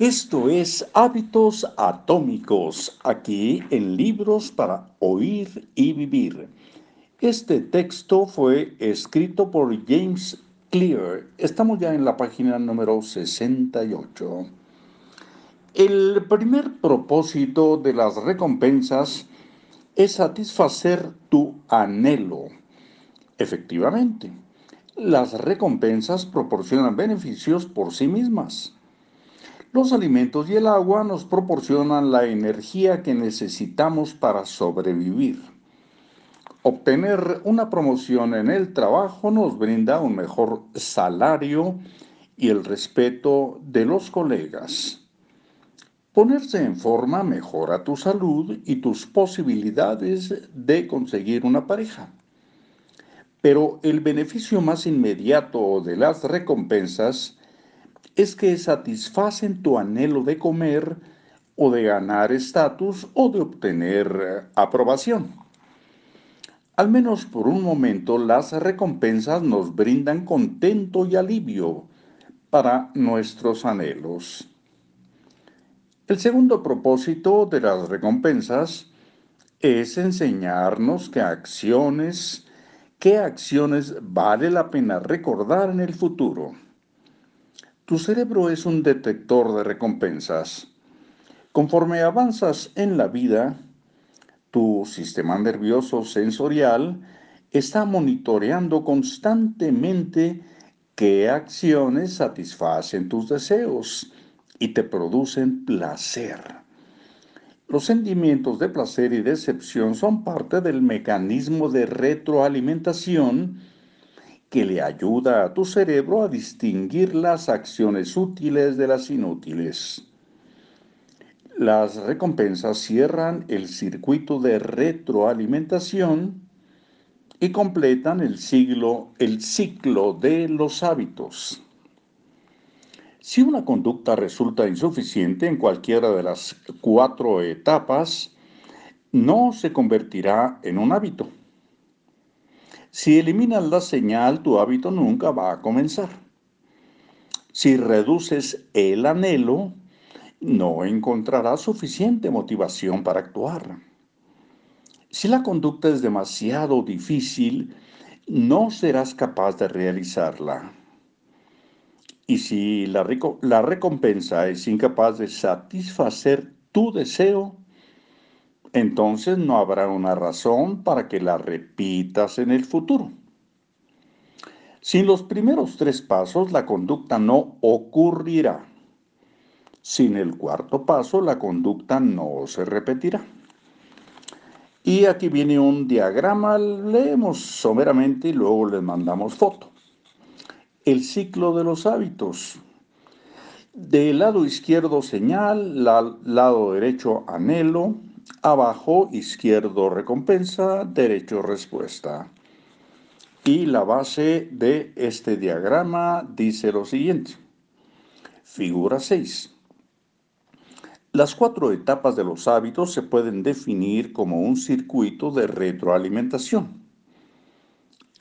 Esto es Hábitos Atómicos, aquí en Libros para Oír y Vivir. Este texto fue escrito por James Clear. Estamos ya en la página número 68. El primer propósito de las recompensas es satisfacer tu anhelo. Efectivamente, las recompensas proporcionan beneficios por sí mismas. Los alimentos y el agua nos proporcionan la energía que necesitamos para sobrevivir. Obtener una promoción en el trabajo nos brinda un mejor salario y el respeto de los colegas. Ponerse en forma mejora tu salud y tus posibilidades de conseguir una pareja. Pero el beneficio más inmediato de las recompensas es que satisfacen tu anhelo de comer o de ganar estatus o de obtener aprobación. Al menos por un momento las recompensas nos brindan contento y alivio para nuestros anhelos. El segundo propósito de las recompensas es enseñarnos qué acciones, qué acciones vale la pena recordar en el futuro. Tu cerebro es un detector de recompensas. Conforme avanzas en la vida, tu sistema nervioso sensorial está monitoreando constantemente qué acciones satisfacen tus deseos y te producen placer. Los sentimientos de placer y decepción son parte del mecanismo de retroalimentación que le ayuda a tu cerebro a distinguir las acciones útiles de las inútiles. Las recompensas cierran el circuito de retroalimentación y completan el, el ciclo de los hábitos. Si una conducta resulta insuficiente en cualquiera de las cuatro etapas, no se convertirá en un hábito. Si eliminas la señal, tu hábito nunca va a comenzar. Si reduces el anhelo, no encontrarás suficiente motivación para actuar. Si la conducta es demasiado difícil, no serás capaz de realizarla. Y si la, la recompensa es incapaz de satisfacer tu deseo, entonces no habrá una razón para que la repitas en el futuro. Sin los primeros tres pasos, la conducta no ocurrirá. Sin el cuarto paso, la conducta no se repetirá. Y aquí viene un diagrama, leemos someramente y luego les mandamos foto. El ciclo de los hábitos. Del lado izquierdo señal, lado derecho anhelo, abajo izquierdo recompensa, derecho respuesta. Y la base de este diagrama dice lo siguiente. Figura 6. Las cuatro etapas de los hábitos se pueden definir como un circuito de retroalimentación.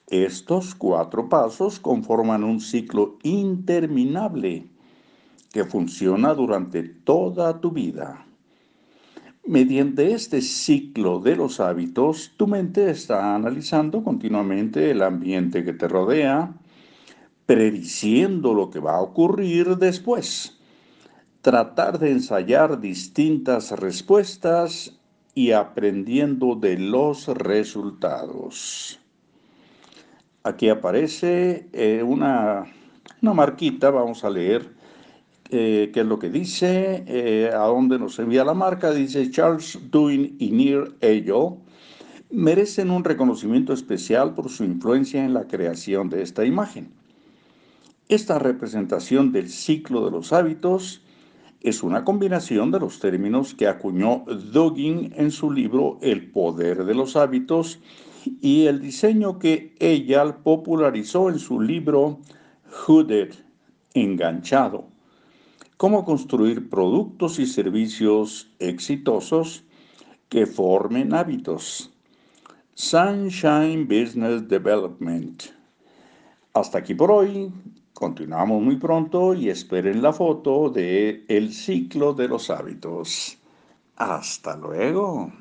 Estos cuatro pasos conforman un ciclo interminable que funciona durante toda tu vida. Mediante este ciclo de los hábitos, tu mente está analizando continuamente el ambiente que te rodea, prediciendo lo que va a ocurrir después tratar de ensayar distintas respuestas y aprendiendo de los resultados. Aquí aparece eh, una, una, marquita, vamos a leer eh, qué es lo que dice, eh, a dónde nos envía la marca, dice Charles Duin y Near Ello merecen un reconocimiento especial por su influencia en la creación de esta imagen. Esta representación del ciclo de los hábitos es una combinación de los términos que acuñó Dugin en su libro El poder de los hábitos y el diseño que ella popularizó en su libro Hooded, enganchado. Cómo construir productos y servicios exitosos que formen hábitos. Sunshine Business Development. Hasta aquí por hoy. Continuamos muy pronto y esperen la foto de El ciclo de los hábitos. Hasta luego.